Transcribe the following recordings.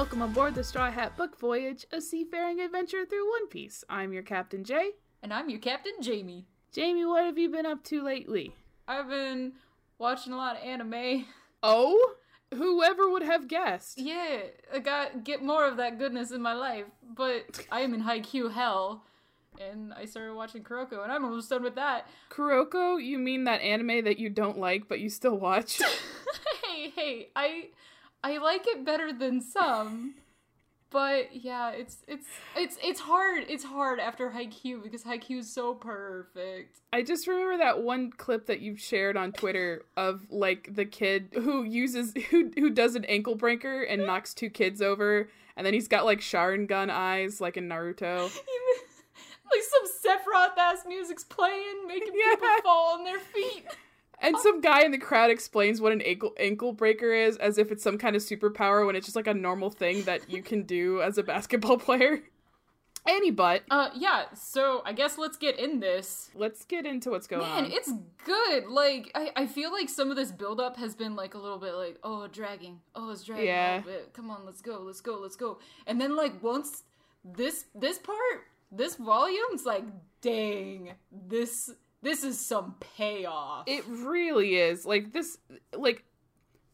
Welcome aboard the Straw Hat Book Voyage, a seafaring adventure through One Piece. I'm your Captain Jay. And I'm your Captain Jamie. Jamie, what have you been up to lately? I've been watching a lot of anime. Oh? Whoever would have guessed? Yeah, I got get more of that goodness in my life. But I am in Haikyuu hell, and I started watching Kuroko, and I'm almost done with that. Kuroko, you mean that anime that you don't like but you still watch? hey, hey, I I like it better than some. But yeah, it's it's it's it's hard. It's hard after Haikyuu because Haikyuu is so perfect. I just remember that one clip that you've shared on Twitter of like the kid who uses who who does an ankle breaker and knocks two kids over and then he's got like Sharingan eyes like in Naruto. like some Sephiroth ass music's playing, making Yeah. people fall on their feet. And some guy in the crowd explains what an ankle ankle breaker is as if it's some kind of superpower when it's just like a normal thing that you can do as a basketball player. Any but Uh, yeah. So I guess let's get in this. let's get into what's going Man, on. it's good. Like I, I feel like some of this buildup has been like a little bit like, oh, dragging. Oh, it's dragging Yeah. a little bit. Come on, let's go, let's go, let's go. And then like once this this part, this volume's like, dang, this this is some payoff. It really is. Like this like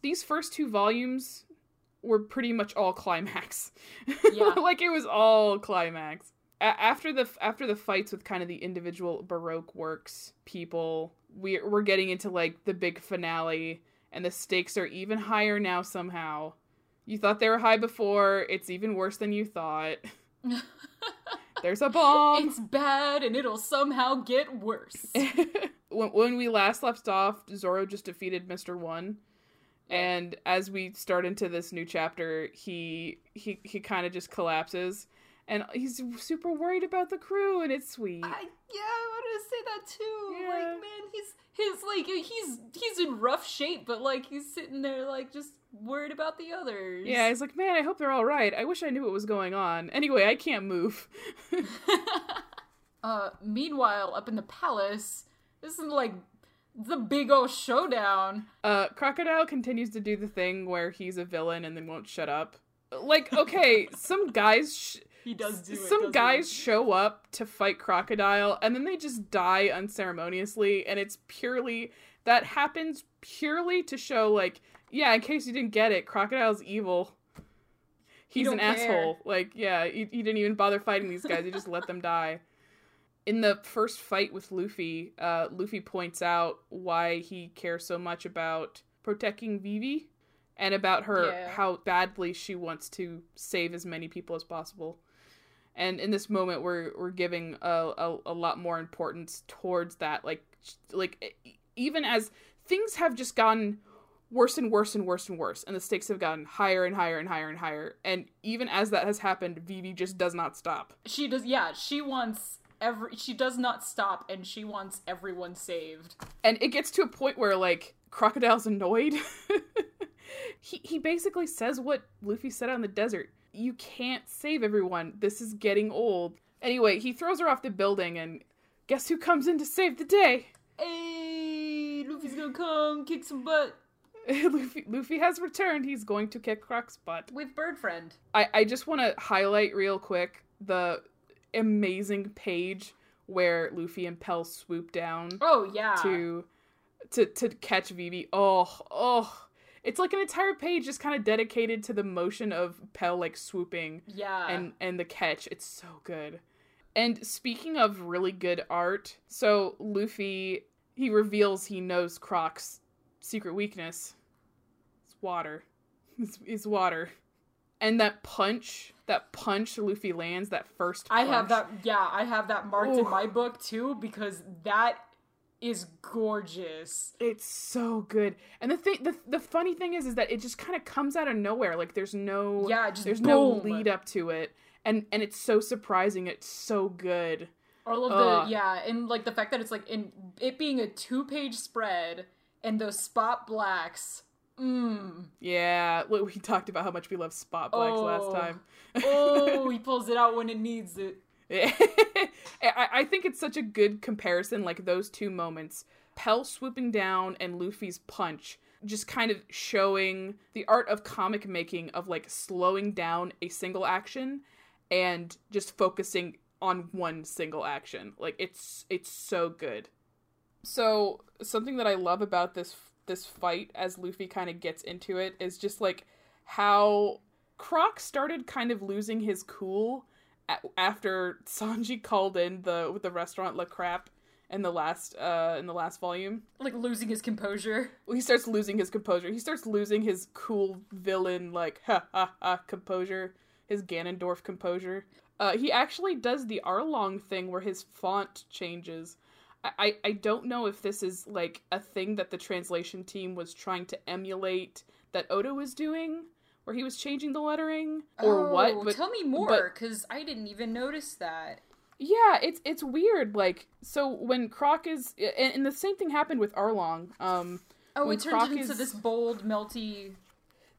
these first two volumes were pretty much all climax. Yeah. like it was all climax. A- after the after the fights with kind of the individual baroque works people, we we're getting into like the big finale and the stakes are even higher now somehow. You thought they were high before, it's even worse than you thought. There's a bomb. it's bad and it'll somehow get worse. when, when we last left off, Zoro just defeated Mr. One. And as we start into this new chapter, he he he kind of just collapses and he's super worried about the crew and it's sweet. I, yeah, I wanted to say that too. Yeah. Like, man, he's he's like he's he's in rough shape, but like he's sitting there like just worried about the others. yeah, he's like, "Man, I hope they're all right. I wish I knew what was going on. Anyway, I can't move." uh, meanwhile, up in the palace, this is like the big old showdown. Uh, Crocodile continues to do the thing where he's a villain and then won't shut up. Like, okay, some guys sh- He does do some doesn't guys he? show up to fight crocodile and then they just die unceremoniously and it's purely that happens purely to show like yeah in case you didn't get it crocodile's evil he's an care. asshole like yeah he, he didn't even bother fighting these guys he just let them die in the first fight with luffy uh, luffy points out why he cares so much about protecting vivi and about her Yeah. how badly she wants to save as many people as possible and in this moment we're we're giving a, a, a lot more importance towards that like like even as things have just gotten worse and worse and worse and worse and the stakes have gotten higher and higher and higher and higher and even as that has happened Vivi just does not stop She does. Yeah, she wants every. She does not stop, and she wants everyone saved. and it gets to a point where like crocodile's annoyed he he basically says what luffy said on the desert you can't save everyone this is getting old anyway he throws her off the building and guess who comes in to save the day Hey, Luffy's gonna come kick some butt luffy, luffy has returned he's going to kick croc's butt with Bird Friend. i, I just want to highlight real quick the amazing page where luffy and pell swoop down Oh yeah. to to to catch Vivi. Oh, oh. It's like an entire page just kind of dedicated to the motion of Pell like swooping Yeah. and and the catch. It's so good. And speaking of really good art, so Luffy he reveals he knows Croc's secret weakness. It's water. It's, it's water. And that punch, that punch Luffy lands, that first I have that. Yeah, I have that marked in my book too because that is gorgeous. It's so good. And the thing the, the funny thing is is that it just kind of comes out of nowhere. Like there's no Yeah, just there's no lead up to it. And and it's so surprising. It's so good. All of the uh. yeah, and like the fact that it's like in it being a two page spread and those spot blacks Mmm. Yeah, we we talked about how much we love spot blacks Oh. last time. Oh, he pulls it out when it needs it. I, I think it's such a good comparison, like those two moments. Pell swooping down and Luffy's punch, just kind of showing the art of comic making of like slowing down a single action and just focusing on one single action. Like it's it's so good. So something that I love about this this fight as Luffy kind of gets into it is just like how Croc started kind of losing his cool after Sanji called in the with the restaurant La Crap in the last uh in the last volume. Like losing his composure. He starts losing his composure. He starts losing his cool villain like ha ha ha composure, his Ganondorf composure. Uh, he actually does the Arlong thing where his font changes. I, I, I don't know if this is like a thing that the translation team was trying to emulate that Oda was doing, where he was changing the lettering or oh, what. But tell me more, because I didn't even notice that. yeah, it's it's weird. Like so when Croc is and, and the same thing happened with Arlong. Um, Oh, it turns into is- this bold, melty.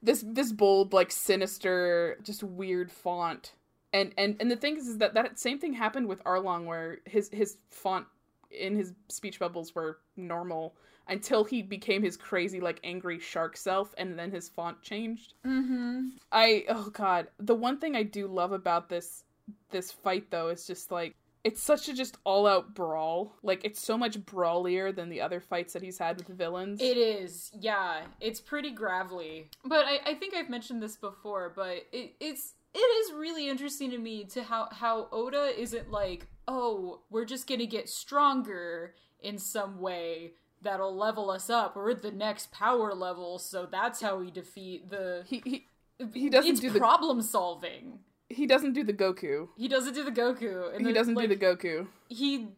this this bold like sinister just weird font and and and the thing is, is that that same thing happened with arlong where his his font in his speech bubbles were normal until he became his crazy like angry shark self and then his font changed Mm-hmm. i oh god the one thing i do love about this this fight though is just like it's such a just all out brawl like it's so much brawlier than the other fights that he's had with villains It is, yeah. It's pretty gravelly. But I, I think I've mentioned this before, but it, it's it is really interesting to me to how how Oda isn't like, oh, we're just gonna get stronger in some way that'll level us up. We're at the next power level, so that's how we defeat the. he he, he doesn't it's do the- problem solving. he doesn't do the goku He doesn't do the Goku, and he doesn't like, do the Goku. he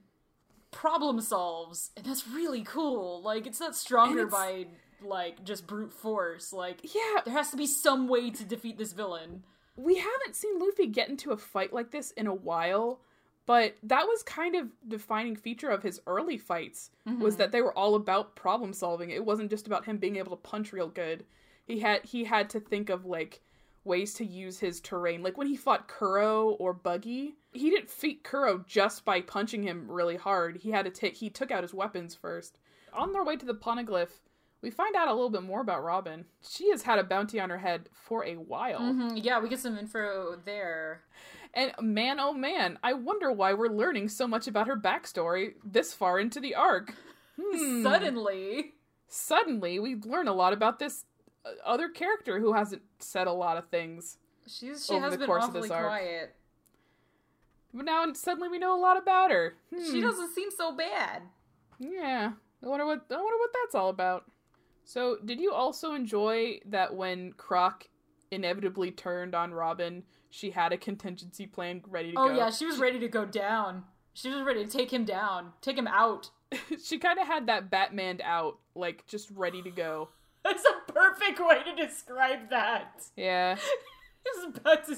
problem solves and that's really cool like it's not stronger it's- by like just brute force like Yeah, there has to be some way to defeat this villain we haven't seen Luffy get into a fight like this in a while, but that was kind of defining feature of his early fights was that they were all about problem solving. It wasn't just about him being able to punch real good. He had he had to think of like ways to use his terrain. Like when he fought Kuro or Buggy, he didn't defeat Kuro just by punching him really hard. He had to take he took out his weapons first. On their way to the Poneglyph, we find out a little bit more about Robin. She has had a bounty on her head for a while. Mhm, yeah we get some info there And man, oh man, I wonder why we're learning so much about her backstory this far into the arc. Hmm. suddenly Suddenly, we learn a lot about this uh, other character who hasn't said a lot of things. she's she Over has the been course of awfully this arc. quiet But now suddenly we know a lot about her. she Hmm. doesn't seem so bad Yeah. I wonder what I wonder what that's all about. So, did you also enjoy that when Croc inevitably turned on Robin, she had a contingency plan ready to oh go? Oh yeah she was ready to go down she was ready to take him down take him out she kind of had that Batman out, like just ready to go. that's a perfect way to describe that Yeah. He was about to.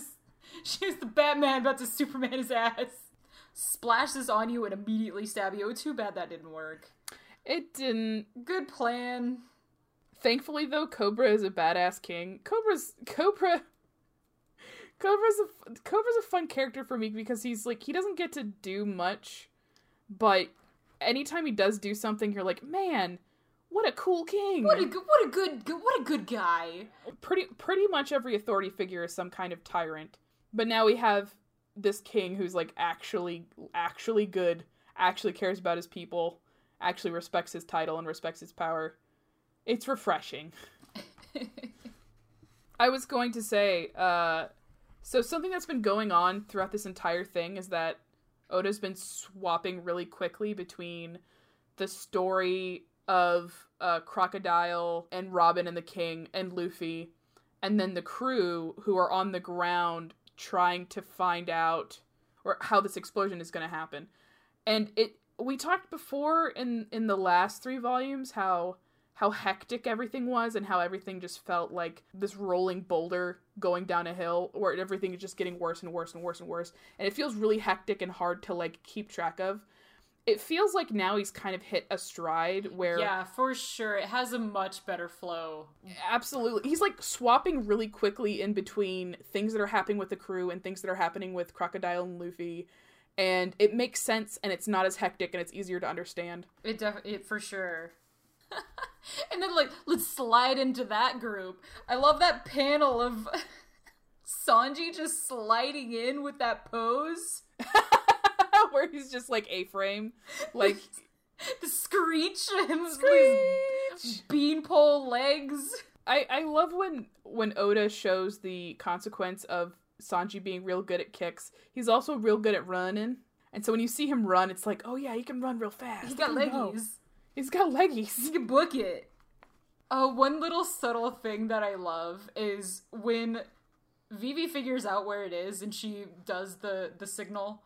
She was the Batman about to Superman his ass. Splash this on you and immediately stab you. Oh, too bad that didn't work. It didn't. Good plan. Thankfully, though, Cobra is a badass king. Cobra's Cobra. Cobra's a Cobra's a fun character for me because he's like he doesn't get to do much, but anytime he does do something, you're like, man, what a cool king! What a good, what a good, good, what a good guy. pretty pretty much every authority figure is some kind of tyrant. But now we have this king who's like actually actually good, actually cares about his people, actually respects his title and respects his power. It's refreshing. I was going to say, uh so something that's been going on throughout this entire thing is that Oda's been swapping really quickly between the story of uh, Crocodile and Robin and the King and Luffy, and then the crew who are on the ground trying to find out or how this explosion is going to happen. And it we talked before in in the last 3 volumes how how hectic everything was and how everything just felt like this rolling boulder going down a hill where everything is just getting worse and worse and worse and worse and it feels really hectic and hard to like keep track of it feels like now he's kind of hit a stride where Yeah, for sure. It has a much better flow. absolutely he's like swapping really quickly in between things that are happening with the crew and things that are happening with Crocodile and Luffy. And it makes sense and it's not as hectic and it's easier to understand. It def- it for sure. and then like let's slide into that group. I love that panel of Sanji just sliding in with that pose. where he's just like A frame. Like The screech and his Screech! beanpole legs. I, I love when when Oda shows the consequence of Sanji being real good at kicks. He's also real good at running. And so when you see him run, it's like, oh yeah, he can run real fast. He's got Look at him go. leggies. He's got leggies. You can book it. Uh, one little subtle thing that I love is when Vivi figures out where it is and she does the the signal,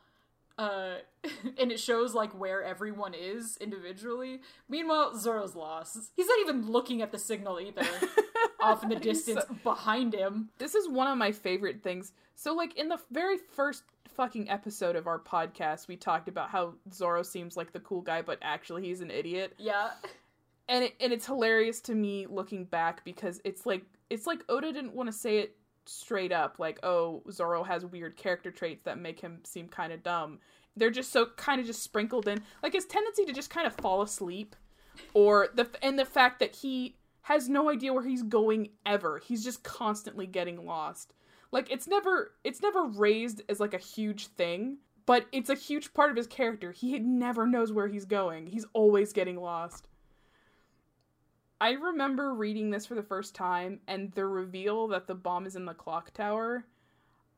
uh, and it shows like where everyone is individually. Meanwhile, Zoro's lost. He's not even looking at the signal either. off in the distance so- behind him. This is one of my favorite things. So, like, in the very first fucking episode of our podcast, we talked about how Zoro seems like the cool guy, but actually he's an idiot. Yeah. and it, and it's hilarious to me looking back because it's like it's like Oda didn't want to say it straight up like oh Zoro has weird character traits that make him seem kind of dumb. They're just so kind of just sprinkled in like his tendency to just kind of fall asleep or the and the fact that he has no idea where he's going ever. He's just constantly getting lost. Like it's never it's never raised as like a huge thing, but it's a huge part of his character. He never knows where he's going. He's always getting lost. I remember reading this for the first time and the reveal that the bomb is in the clock tower.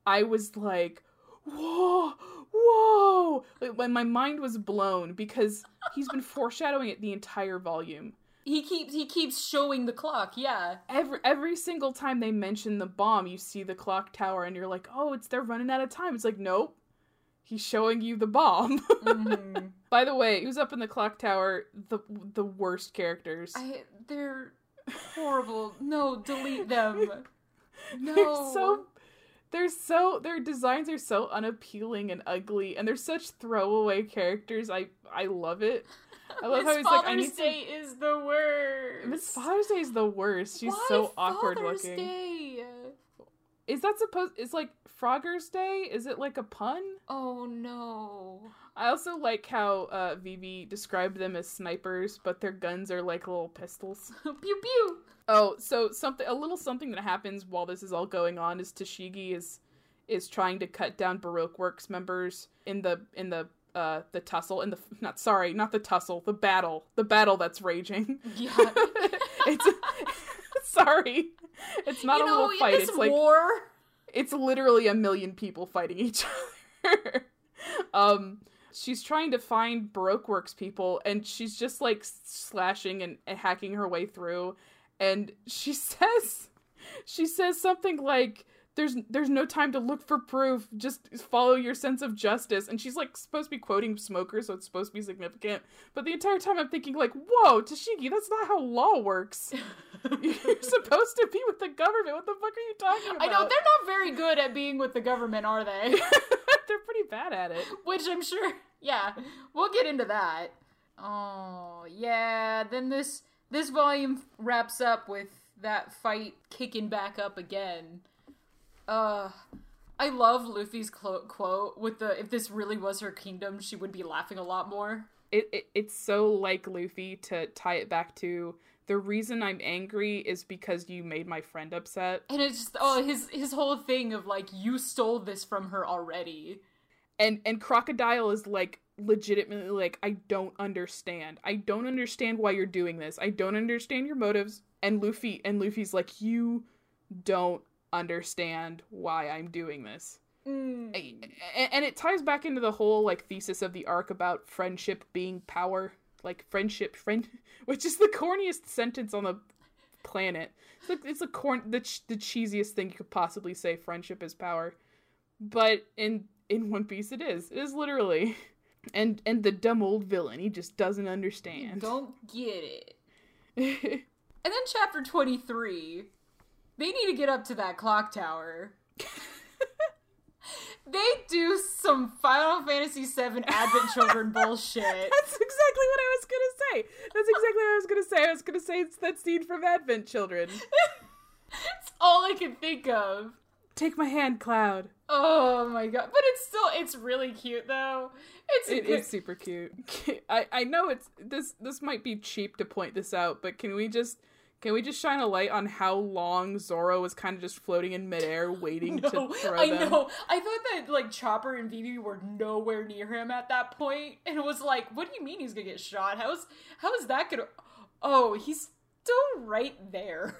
I was like, whoa, whoa. Like, when my mind was blown because he's been foreshadowing it the entire volume. He keeps he keeps showing the clock, yeah. Every every single time they mention the bomb, you see the clock tower and you're like, "Oh, it's they're running out of time." It's like, "Nope. He's showing you the bomb." Mhm. By the way, who's up in the clock tower? The the worst characters. I they're horrible. No, delete them. No. They're so they're so their designs are so unappealing and ugly and they're such throwaway characters. I I love it. I love Miss how he's like I Father's need Day is the worst. Miss Father's Day is the worst. She's Why so awkward Father's looking. Day? Is that supposed it's like Frogger's Day? Is it like a pun? Oh no. I also like how uh Vivi described them as snipers, but their guns are like little pistols. pew pew. Oh, so something a little something that happens while this is all going on is Tashigi is is trying to cut down Baroque Works members in the in the uh the tussle and the not sorry, not the tussle, the battle. The battle that's raging. Yeah. it's sorry. It's not you a know, little fight. in this It's like war. it's literally a million people fighting each other. um, she's trying to find Baroque Works people, and she's just like slashing and, and hacking her way through. And she says, she says something like, "There's there's no time to look for proof. Just follow your sense of justice." And she's like supposed to be quoting Smoker, so it's supposed to be significant. But the entire time I'm thinking like, "Whoa, Tashigi, that's not how law works. You're supposed to be with the government. What the fuck are you talking about?" I know they're not very good at being with the government, are they? They're pretty bad at it. Which I'm sure. Yeah, we'll get into that. Oh yeah. Then this this volume wraps up with that fight kicking back up again. Uh, I love Luffy's clo- quote with the "If this really was her kingdom, she would be laughing a lot more." It, it it's so like Luffy to tie it back to the reason I'm angry is because you made my friend upset. And it's just oh his his whole thing of like you stole this from her already. And and Crocodile is like legitimately like I don't understand. I don't understand why you're doing this. I don't understand your motives. And Luffy and Luffy's like you don't understand why I'm doing this. Mm. And it ties back into the whole like thesis of the arc about friendship being power like friendship friend which is the corniest sentence on the planet it's like it's a corn the, ch- the cheesiest thing you could possibly say friendship is power but in in one piece it is it is literally and and the dumb old villain he just doesn't understand Don't get it. And then chapter 23, they need to get up to that clock tower. they do some Final Fantasy VII Advent Children bullshit. That's exactly what I was gonna say. That's exactly what I was gonna say. I was gonna say it's that scene from Advent Children. It's all I can think of. Take my hand, Cloud. Oh my god! But it's still it's really cute though. It's It is super cute. I I know it's this this might be cheap to point this out, but can we just can we just shine a light on how long Zoro was kind of just floating in midair, waiting No, to throw I them? know. I thought that like Chopper and Vivi were nowhere near him at that point, and it was like, what do you mean he's gonna get shot? How is how is that gonna? Oh, he's still right there.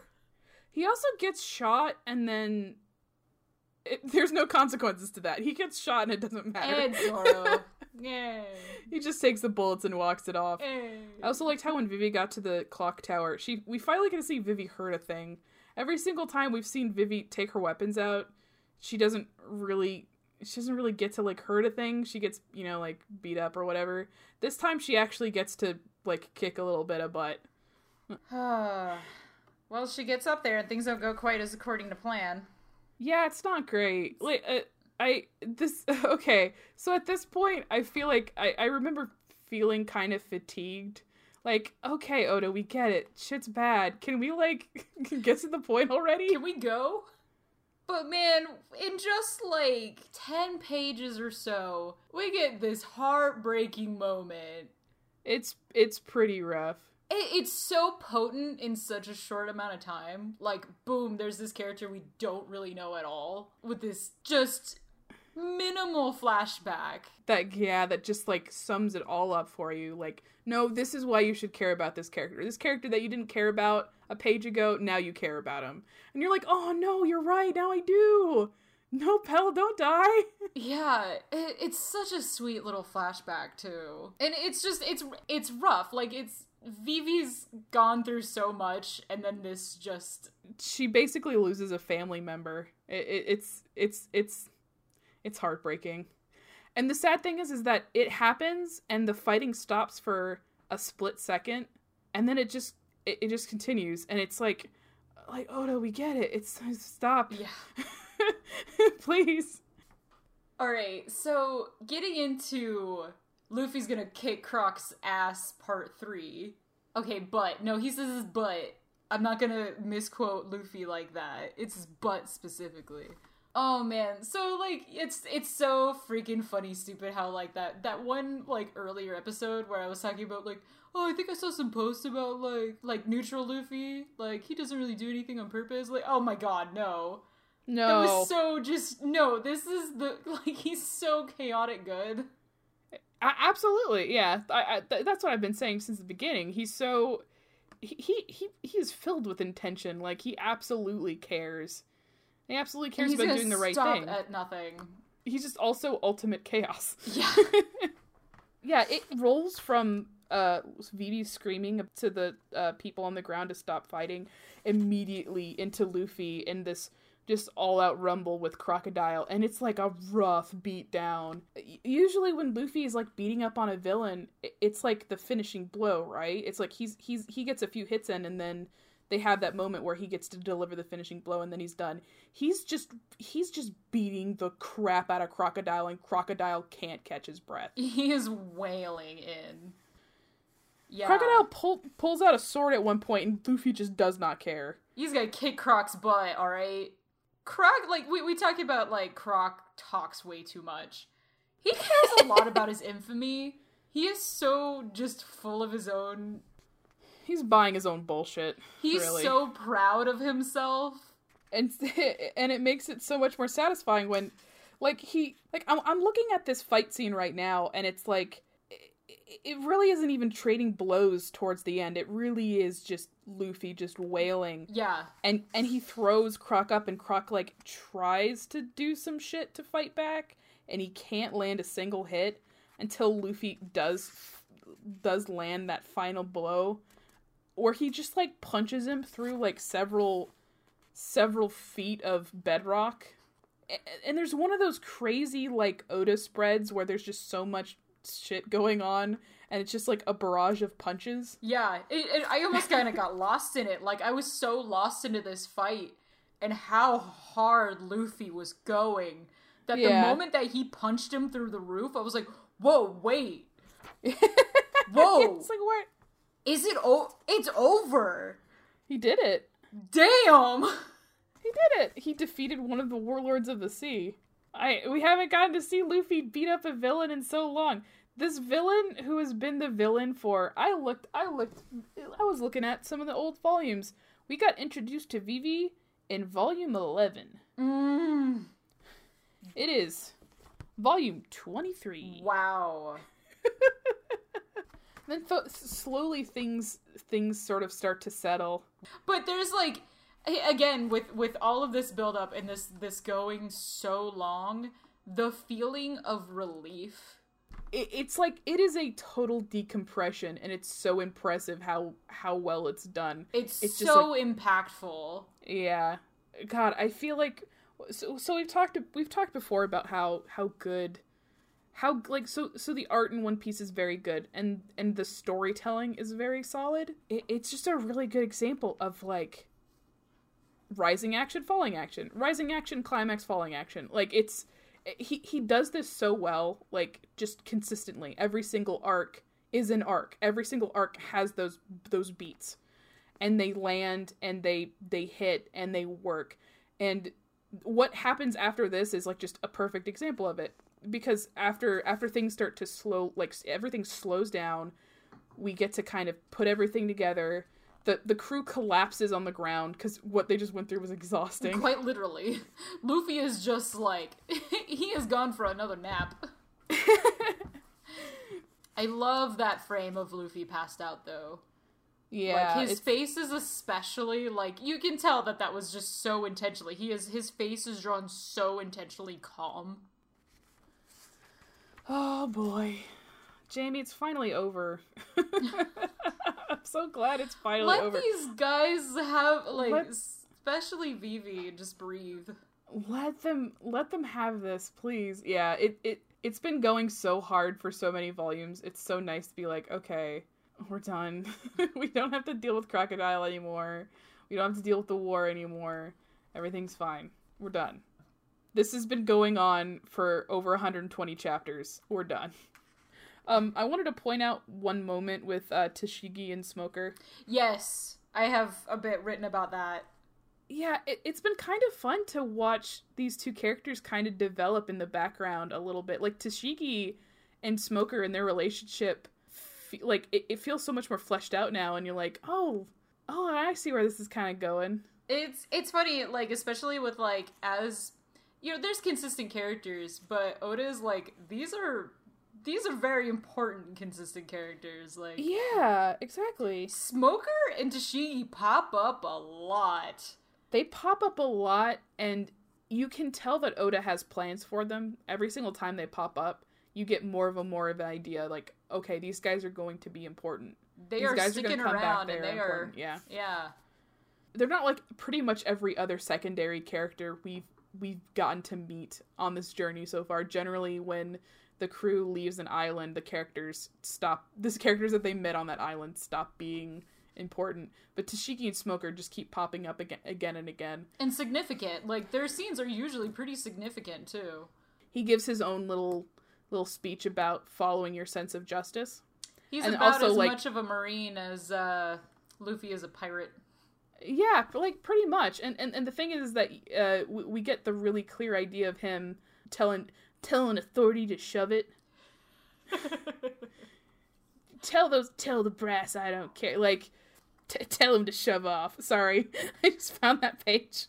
He also gets shot, and then it, there's no consequences to that. He gets shot, and it doesn't matter. And Zoro, yay, he just takes the bullets and walks it off. yay. I also liked how when Vivi got to the clock tower, she we finally get to see Vivi hurt a thing. Every single time we've seen Vivi take her weapons out, she doesn't really she doesn't really get to like hurt a thing. She gets, you know, like beat up or whatever. This time she actually gets to like kick a little bit of butt. well, she gets up there and things don't go quite as according to plan. Yeah, it's not great. Like uh, I this okay. So at this point, I feel like I I remember feeling kind of fatigued. Like, okay, Oda, we get it. Shit's bad. Can we like get to the point already? Can we go? But man, in just like 10 pages or so, we get this heartbreaking moment. It's it's pretty rough. It, it's so potent in such a short amount of time. Like, boom, there's this character we don't really know at all with this just minimal flashback. That yeah, that just like sums it all up for you. Like, no, this is why you should care about this character. This character that you didn't care about a page ago, now you care about him. And you're like, "Oh no, you're right. Now I do." No, Pell, don't die. Yeah, it, it's such a sweet little flashback too, and it's just it's it's rough. Like it's Vivi's gone through so much, and then this just she basically loses a family member. It, it, it's it's it's it's heartbreaking. And the sad thing is, is that it happens, and the fighting stops for a split second, and then it just it, it just continues, and it's like, like Oda, we get it. It's stop, yeah. please. All right, so getting into Luffy's gonna kick Croc's ass part three. Okay, but no, he says his butt. I'm not gonna misquote Luffy like that. It's his butt specifically. Oh man, so like it's it's so freaking funny, stupid how like that that one like earlier episode where I was talking about like oh I think I saw some posts about like like neutral Luffy like he doesn't really do anything on purpose like oh my god no no that was so just no. This is the like he's so chaotic good. A- absolutely, yeah. I, I, th- that's what I've been saying since the beginning. He's so he he he, is filled with intention. Like he absolutely cares. He absolutely cares about doing the right thing. at nothing. He's just also ultimate chaos. Yeah, yeah, it rolls from uh Vivi screaming to the uh, people on the ground to stop fighting immediately into Luffy in this just all out rumble with Crocodile and it's like a rough beat down. Usually when Luffy is like beating up on a villain, it's like the finishing blow, right? It's like he's he's he gets a few hits in and then they have that moment where he gets to deliver the finishing blow and then he's done. He's just he's just beating the crap out of Crocodile and Crocodile can't catch his breath. he is wailing in. Yeah, Crocodile pull, pulls out a sword at one point, and Luffy just does not care. He's gonna kick Croc's butt. All right, Croc. Like we we talk about like Croc talks way too much. He cares a lot about his infamy. He is so just full of his own. He's buying his own bullshit. He's really. so proud of himself. and and it makes it so much more satisfying when, like he like I'm I'm looking at this fight scene right now, and it's like. It- really isn't even trading blows towards the end. It really is just Luffy just wailing, Yeah, and and he throws Croc up, and Croc like tries to do some shit to fight back, and he can't land a single hit until Luffy does does land that final blow, or he just like punches him through like several several feet of bedrock. A- And there's one of those crazy like Oda spreads where there's just so much shit going on, and it's just like a barrage of punches. Yeah, it, it, I almost kind of got lost in it. Like I was so lost into this fight and how hard Luffy was going that Yeah. the moment that he punched him through the roof, I was like, "Whoa, wait, whoa, it's like what? is it? O- it's over! He did it. Damn!" He did it. He defeated one of the warlords of the sea. I we haven't gotten to see Luffy beat up a villain in so long. This villain who has been the villain for I looked I looked I was looking at some of the old volumes. We got introduced to Vivi in volume 11. Mm, It is volume 23. wow. Then fo- slowly things things sort of start to settle. But there's like again with with all of this build up and this this going so long, the feeling of relief. It, it's like it is a total decompression and it's so impressive how how well it's done. It's, It's so impactful. Yeah. God, I feel like so so we've talked we've talked before about how how good how like so so the art in One Piece is very good and and the storytelling is very solid. It, it's just a really good example of like rising action, falling action, rising action, climax, falling action. Like it's he he does this so well, like just consistently. Every single arc is an arc. Every single arc has those those beats and they land and they they hit and they work and what happens after this is like just a perfect example of it because after after things start to slow like everything slows down we get to kind of put everything together the the crew collapses on the ground because what they just went through was exhausting Quite literally. Luffy is just like he has gone for another nap. I love that frame of Luffy passed out though. yeah like his it's- face is especially like you can tell that that was just so intentionally. He is his face is drawn so intentionally calm. oh boy jamie it's finally over. I'm so glad it's finally Let over. Let these guys have like Let- especially Vivi just breathe. let them let them have this please. Yeah it it it's been going so hard for so many volumes. It's so nice to be like okay we're done. We don't have to deal with crocodile anymore. We don't have to deal with the war anymore. Everything's fine. We're done. This has been going on for over 120 chapters. We're done um i wanted to point out one moment with uh tashigi and smoker Yes, I have a bit written about that. yeah, it, it's been kind of fun to watch these two characters kind of develop in the background a little bit. Like Tashigi and Smoker and their relationship, fe- like it, it feels so much more fleshed out now, and you're like, oh, oh, I see where this is kind of going. It's it's funny, like especially with like as you know, there's consistent characters, but Oda is like these are these are very important consistent characters. Like Yeah, exactly. Smoker and Tashigi pop up a lot. They pop up a lot, and you can tell that Oda has plans for them. Every single time they pop up, you get more of a more of an idea. Like, okay, these guys are going to be important. They these are guys sticking are come around back. and They're they are important. Yeah. yeah. they're not like pretty much every other secondary character we've we've gotten to meet on this journey so far. Generally, when the crew leaves an island, the characters stop. The characters that they met on that island stop being important. But Tashigi and Smoker just keep popping up again, again and again. And significant. Like their scenes are usually pretty significant too. He gives his own little little speech about following your sense of justice. He's And about also, as like- much of a marine as uh Luffy is a pirate. Yeah, like pretty much. And and, and the thing is that uh, we, we get the really clear idea of him telling telling authority to shove it. tell those tell the brass I don't care. Like t- tell him to shove off. Sorry, I just found that page.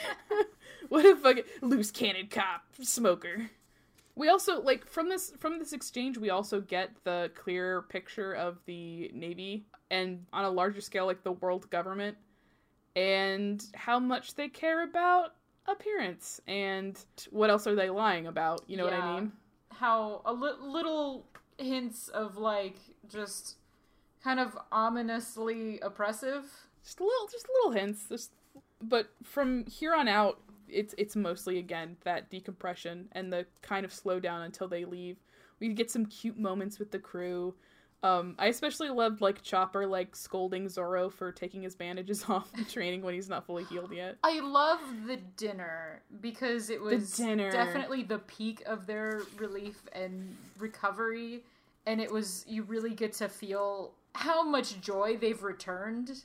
what a fucking loose cannon cop smoker. We also like from this from this exchange we also get the clear picture of the navy and on a larger scale like the world government and how much they care about appearance and what else are they lying about, you know what I mean? How a li- little hints of like just kind of ominously oppressive. Just little just little hints. Just but from here on out it's it's mostly again that decompression and the kind of slow down until they leave. We get some cute moments with the crew. Um, I especially loved like Chopper like scolding Zoro for taking his bandages off and training when he's not fully healed yet. I love the dinner because it was dinner. definitely the peak of their relief and recovery, and it was you really get to feel how much joy they've returned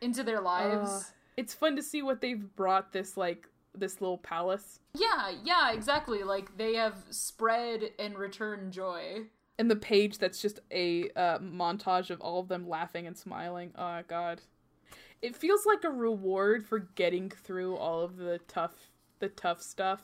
into their lives. Uh, it's fun to see what they've brought this like this little palace yeah, yeah, exactly. Like they have spread and returned joy. And the page that's just a uh, montage of all of them laughing and smiling. Oh god, it feels like a reward for getting through all of the tough the tough stuff.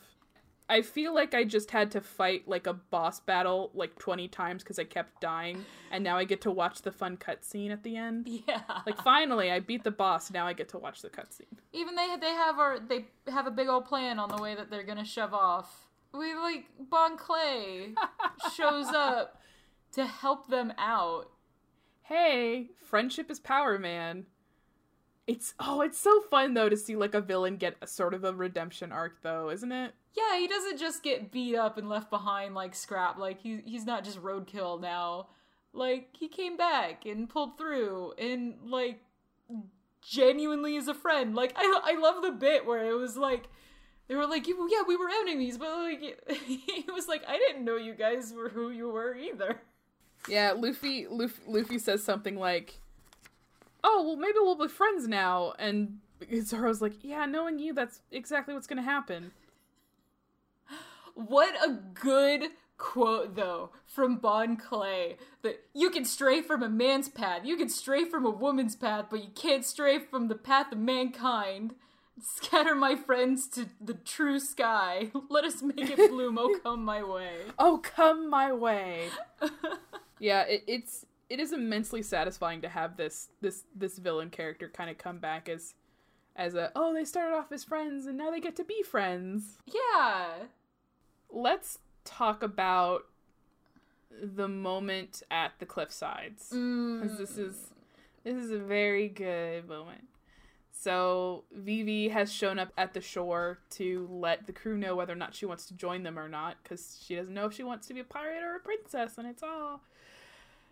I feel like I just had to fight like a boss battle like 20 times because I kept dying, and now I get to watch the fun cutscene at the end. Yeah, Like finally, I beat the boss. Now I get to watch the cutscene. even they they have our they have a big old plan on the way that they're gonna shove off. We like Bon Clay shows up to help them out. Hey, friendship is power, man. It's oh, it's so fun though to see like a villain get a sort of a redemption arc though, isn't it? Yeah, he doesn't just get beat up and left behind like scrap. Like he he's not just roadkill now. Like he came back and pulled through and like genuinely is a friend. Like I I love the bit where it was like they were like, yeah, we were enemies, but like he was like, I didn't know you guys were who you were either. Yeah, Luffy Luffy, Luffy says something like, "Oh, well maybe we'll be friends now." And Zoro's like, "Yeah, knowing you, that's exactly what's going to happen." What a good quote though from Bon Clay that you can stray from a man's path, you can stray from a woman's path, but you can't stray from the path of mankind. Scatter my friends to the true sky. Let us make it bloom. Oh, come my way. Oh, come my way. yeah, it, it's it is immensely satisfying to have this this this villain character kind of come back as as a oh they started off as friends and now they get to be friends. Yeah. Let's talk about the moment at the cliff sides because mm. this is this is a very good moment. So Vivi has shown up at the shore to let the crew know whether or not she wants to join them or not because she doesn't know if she wants to be a pirate or a princess, and it's all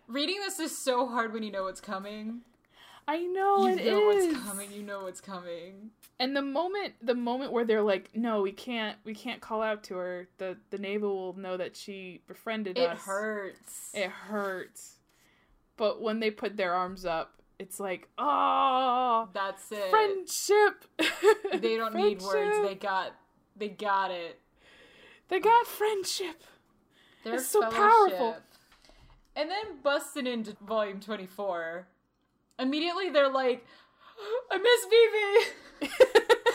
Reading this is so hard when you know what's coming. I know you it know is. what's coming. You know what's coming. And the moment the moment where they're like, no, we can't we can't call out to her. The the naval will know that she befriended It us. It hurts. It hurts. But when they put their arms up, it's like, oh, That's it. friendship. They don't need words. They got. They got it. they got friendship. Their It's so powerful. And then busting into volume 24, immediately they're like, I miss Vivi!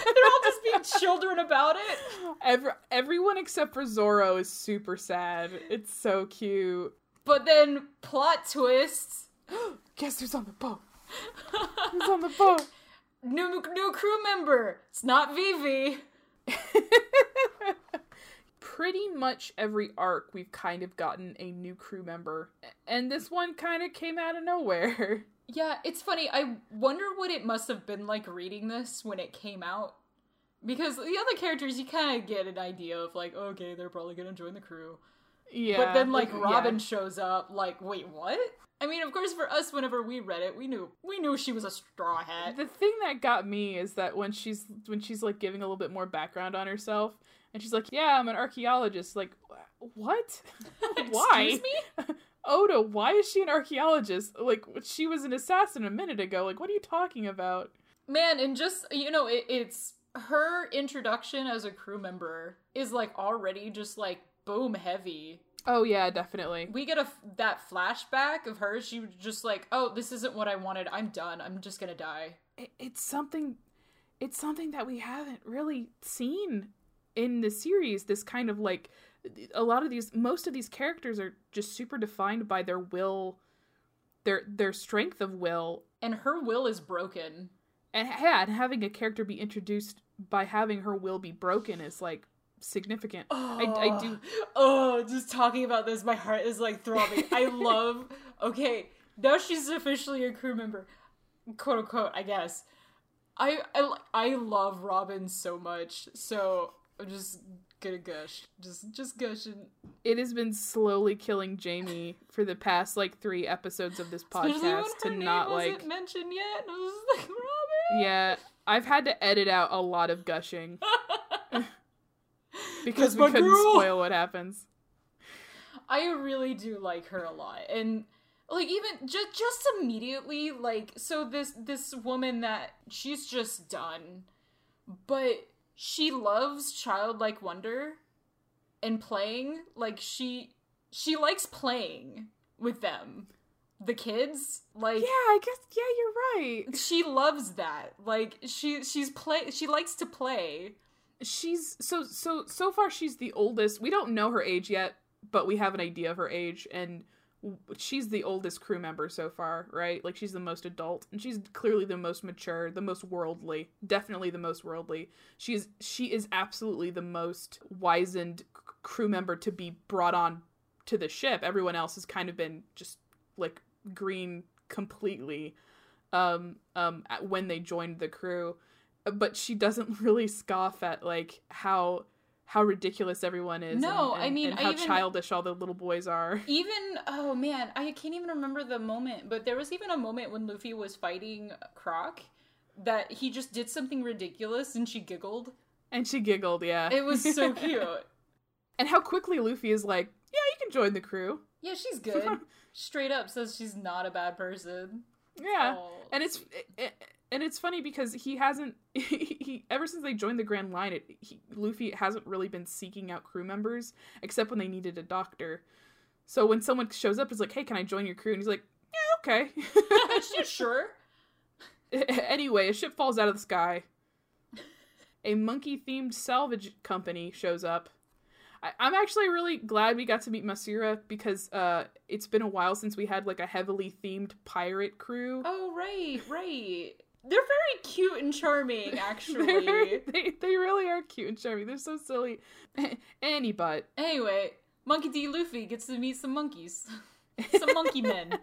they're all just being children about it. Every, everyone except for Zoro is super sad. It's so cute. But then, plot twists. Guess who's on the boat? Who's on the boat? New, new crew member. It's not Vivi. Pretty much every arc, we've kind of gotten a new crew member, and this one kind of came out of nowhere. Yeah, it's funny. I wonder what it must have been like reading this when it came out. Because the other characters, you kind of get an idea of, like, okay, they're probably gonna join the crew. Yeah, but then like yeah. Robin shows up, like, wait, what? I mean, of course, for us, whenever we read it, we knew we knew she was a straw hat. The thing that got me is that when she's when she's like giving a little bit more background on herself, and she's like, "Yeah, I'm an archaeologist." Like, what? why? Excuse me? Oda, why is she an archaeologist? Like, she was an assassin a minute ago. Like, what are you talking about? Man, and just you know, it, it's her introduction as a crew member is like already just like boom heavy. Oh yeah, definitely. We get a f- that flashback of her. She was just like, "Oh, this isn't what I wanted. I'm done. I'm just gonna die." It, it's something. It's something that we haven't really seen in the series. This kind of like a lot of these, most of these characters are just super defined by their will, their their strength of will, And her will is broken. and yeah, and having a character be introduced by having her will be broken is like significant. I, I do. Oh, just talking about this, my heart is like throbbing. I love. Okay, now she's officially a crew member, quote unquote. I guess. I I I love Robin so much. So I'm just gonna gush. Just just gushing. It has been slowly killing Jamie for the past like three episodes of this podcast to not like. mention yet. And I was like, Robin. Yeah, I've had to edit out a lot of gushing because That's we couldn't girl. spoil what happens. I really do like her a lot, and like even just just immediately, like so this this woman that she's just done, but she loves childlike wonder and playing. Like she she likes playing with them, the kids. Like Yeah, I guess. Yeah, you're right. she loves that. Like she she's play she likes to play. She's so so so far. She's the oldest. We don't know her age yet, but we have an idea of her age, and she's the oldest crew member so far, right? Like she's the most adult, and she's clearly the most mature, the most worldly. Definitely the most worldly. She is she is absolutely the most wizened crew member to be brought on to the ship. Everyone else has kind of been just like green completely um um when they joined the crew but she doesn't really scoff at like how how ridiculous everyone is No, and, I mean, and how even- childish all the little boys are Even oh man, I can't even remember the moment, but there was even a moment when Luffy was fighting Croc that he just did something ridiculous and she giggled. and she giggled yeah It was so cute. and how quickly luffy is like yeah you can join the crew Yeah, she's good. Straight up says she's not a bad person. yeah Oh, and it's it, and it's funny because he hasn't he ever since they joined the grand line it he, luffy hasn't really been seeking out crew members except when they needed a doctor so when someone shows up it's like hey can i join your crew and he's like yeah okay sure. anyway, a ship falls out of the sky. A monkey themed salvage company shows up. I- I'm actually really glad we got to meet Masira because uh, it's been a while since we had like a heavily themed pirate crew. Oh right, right. They're very cute and charming, actually. very- they, they really are cute and charming. They're so silly. Any but. Anyway, Monkey D. Luffy gets to meet some monkeys, some monkey men.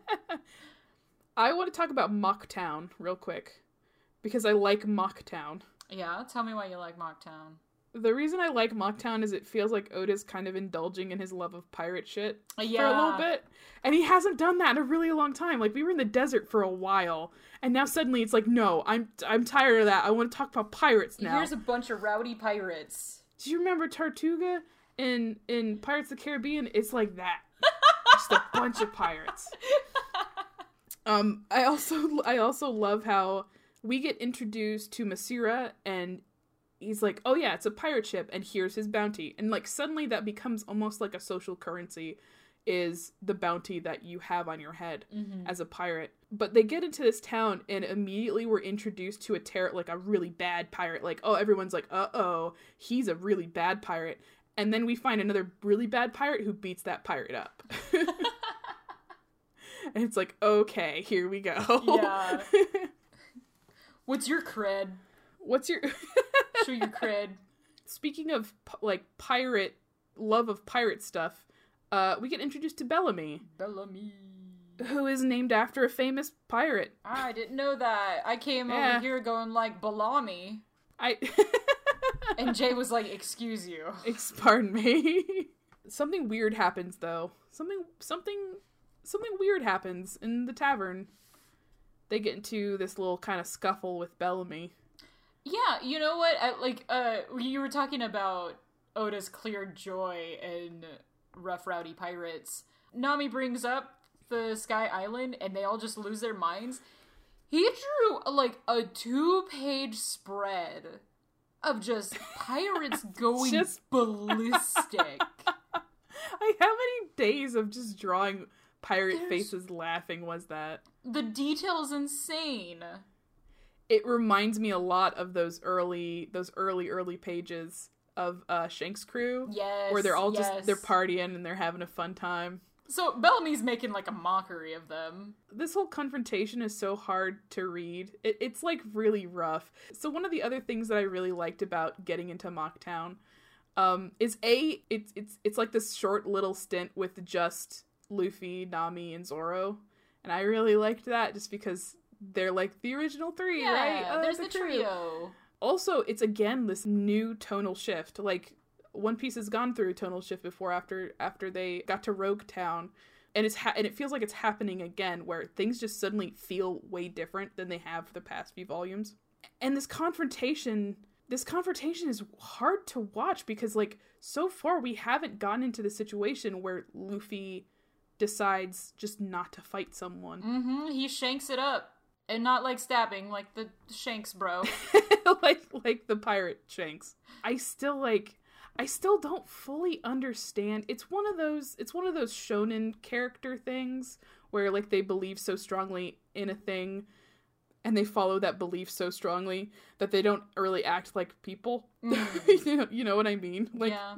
I want to talk about Mocktown real quick because I like Mocktown. Yeah, tell me why you like Mocktown. The reason I like Mocktown is it feels like Oda's kind of indulging in his love of pirate shit for a little bit. And he hasn't done that in a really long time. Like we were in the desert for a while, and now suddenly it's like, no, I'm I'm tired of that. I want to talk about pirates now. Here's a bunch of rowdy pirates. Do you remember Tortuga in in Pirates of the Caribbean? It's like that. Just a bunch of pirates. Um, I also I also love how we get introduced to Masira and he's like, "Oh yeah, it's a pirate ship and here's his bounty." And like suddenly that becomes almost like a social currency is the bounty that you have on your head Mm-hmm. as a pirate. But they get into this town and immediately we're introduced to a terror like a really bad pirate. Like, oh, everyone's like, "Uh-oh, he's a really bad pirate." And then we find another really bad pirate who beats that pirate up. and it's like, "Okay, here we go." Yeah. What's your cred? What's your Show your cred. Speaking of like pirate love of pirate stuff, uh we get introduced to Bellamy, Bellamy. who is named after a famous pirate. I didn't know that. I came Yeah. over here going like Bellamy, I and Jay was like, "Excuse you." Ex- Pardon me. something weird happens though. Something something something weird happens in the tavern. They get into this little kind of scuffle with Bellamy. Yeah, you know what? I, like, uh, you were talking about Oda's clear joy in Rough Rowdy Pirates. Nami brings up the Sky Island, and they all just lose their minds. He drew like a two-page spread of just pirates going Just- ballistic. Like how many days of just drawing pirate There's- faces laughing was that? the detail's insane. It reminds me a lot of those early those early early pages of uh Shanks' crew Yes, where they're all yes. just they're partying and they're having a fun time. So Bellamy's making like a mockery of them. this whole confrontation is so hard to read. It, it's like really rough. So one of the other things that I really liked about getting into Mocktown um, is a it's it's it's like this short little stint with just Luffy, Nami, and Zoro, and I really liked that just because they're like the original three, Yeah, right? Uh, there's the crew. trio. Also, it's again this new tonal shift. Like One Piece has gone through a tonal shift before after after they got to Rogue Town, and it's ha- and it feels like it's happening again where things just suddenly feel way different than they have for the past few volumes. And this confrontation, this confrontation is hard to watch because like so far we haven't gotten into the situation where Luffy decides just not to fight someone. Mm-hmm. He shanks it up. And not like stabbing, like the shanks, bro. like like the pirate shanks. I still like I still don't fully understand. It's one of those it's one of those shonen character things where like they believe so strongly in a thing and they follow that belief so strongly that they don't really act like people. Mm. you, know, you know what I mean? Like yeah.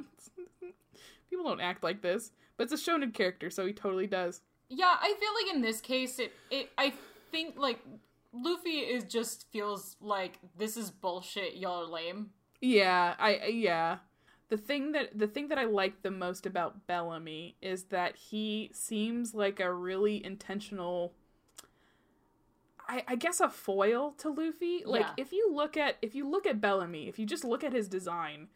people don't act like this. But it's a shonen character, so he totally does. Yeah, I feel like in this case, it, it I think like Luffy is just feels like this is bullshit. Y'all are lame. Yeah, I yeah. The thing that the thing that I like the most about Bellamy is that he seems like a really intentional I, I guess a foil to Luffy. Like Yeah. if you look at if you look at Bellamy, if you just look at his design,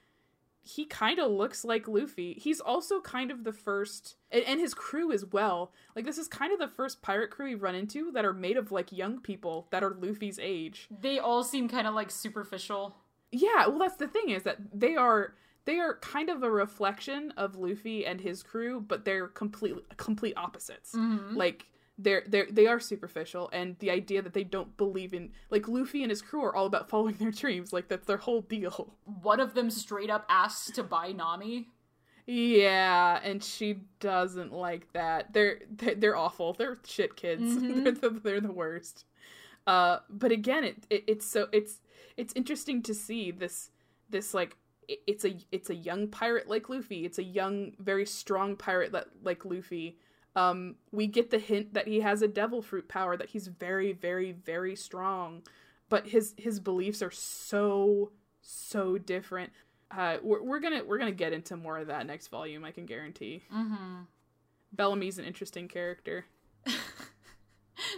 he kind of looks like Luffy. He's also kind of the first and, and his crew as well. Like this is kind of the first pirate crew we run into that are made of like young people that are Luffy's age. They all seem kind of like superficial. Yeah, well that's the thing is that they are they are kind of a reflection of Luffy and his crew, but they're completely complete opposites. Mhm. Like they're they are they are superficial and the idea that they don't believe in like Luffy and his crew are all about following their dreams, like that's their whole deal. One of them straight up asks to buy Nami. Yeah, and she doesn't like that. They're they're, they're awful. They're shit kids. Mhm. they're, the, they're the worst. Uh, but again, it, it it's so it's it's interesting to see this this like it- it's a it's a young pirate like Luffy. It's a young, very strong pirate that like Luffy. Um, we get the hint that he has a devil fruit power, that he's very, very, very strong, but his his beliefs are so so different. Uh, we're, we're gonna we're gonna get into more of that next volume. I can guarantee. Mm-hmm. Bellamy's an interesting character.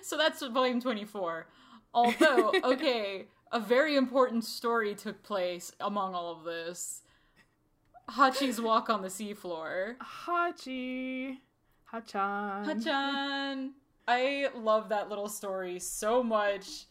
So that's volume 24. Although, okay, a very important story took place among all of this. Hachi's walk on the seafloor. Hachi, Hachan. Hachan. I love that little story so much.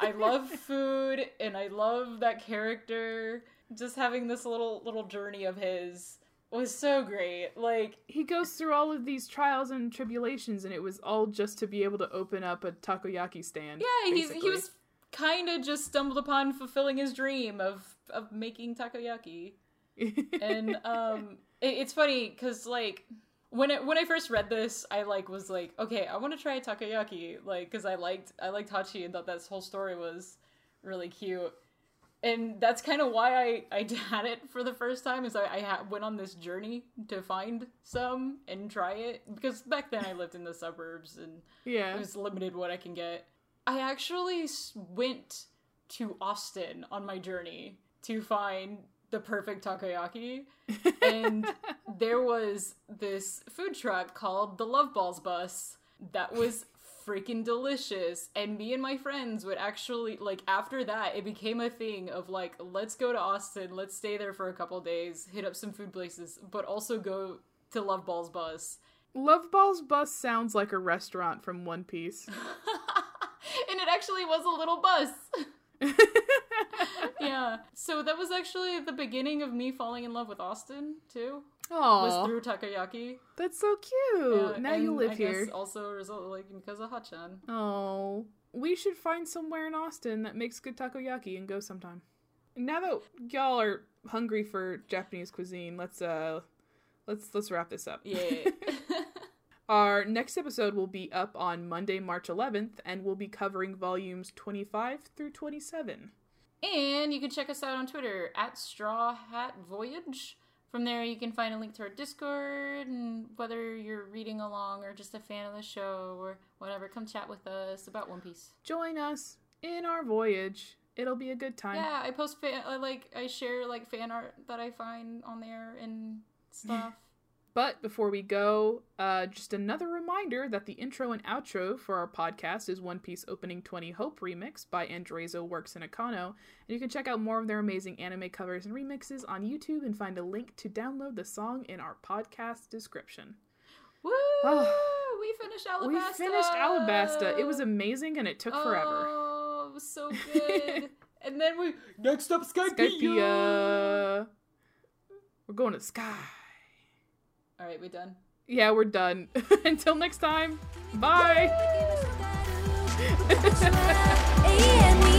I love food and I love that character. Just having this little little journey of his was so great. Like He goes through all of these trials and tribulations, and it was all just to be able to open up a takoyaki stand. Yeah, he's, he was kind of just stumbled upon fulfilling his dream of of making takoyaki. And um it, it's funny cuz like when it, when I first read this, I like was like, okay, I want to try takoyaki like cuz I liked I liked Hachi and thought that whole story was really cute. And that's kind of why I, I had it for the first time is I, I ha- went on this journey to find some and try it because back then I lived in the suburbs and yeah. it was limited what I can get. I actually went to Austin on my journey to find the perfect takoyaki, and there was this food truck called the Love Balls Bus that was freaking delicious. And me and my friends would actually like after that, it became a thing of like, let's go to Austin, let's stay there for a couple days, hit up some food places, but also go to Love Balls Bus. Love Ball's bus sounds like a restaurant from One Piece. and it actually was a little bus. yeah. So that was actually the beginning of me falling in love with Austin too. Oh, was through takoyaki. that's so cute. Yeah, now you live I here. Also a result like because of Hachan. Oh, we should find somewhere in Austin that makes good takoyaki and go sometime. Now that y'all are hungry for Japanese cuisine, let's uh, let's let's wrap this up. Yeah. Our next episode will be up on Monday, March 11th, and we'll be covering volumes 25 through 27. and you can check us out on Twitter at Straw Hat Voyage. From there, you can find a link to our Discord, and whether you're reading along or just a fan of the show or whatever, come chat with us about One Piece. Join us in our voyage. It'll be a good time. Yeah, I post fan, I like I share like fan art that I find on there and stuff. But before we go, uh, just another reminder that the intro and outro for our podcast is One Piece Opening 20 Hope Remix by Andrezo Works and Akano. And you can check out more of their amazing anime covers and remixes on YouTube and find a link to download the song in our podcast description. Woo! Oh. we finished Alabasta. We finished Alabasta. It was amazing and it took forever. Oh, it was so good. and then we next up Skype. Skypia. We're going to the sky. All right, we're done? Yeah, we're done. Until next time, bye.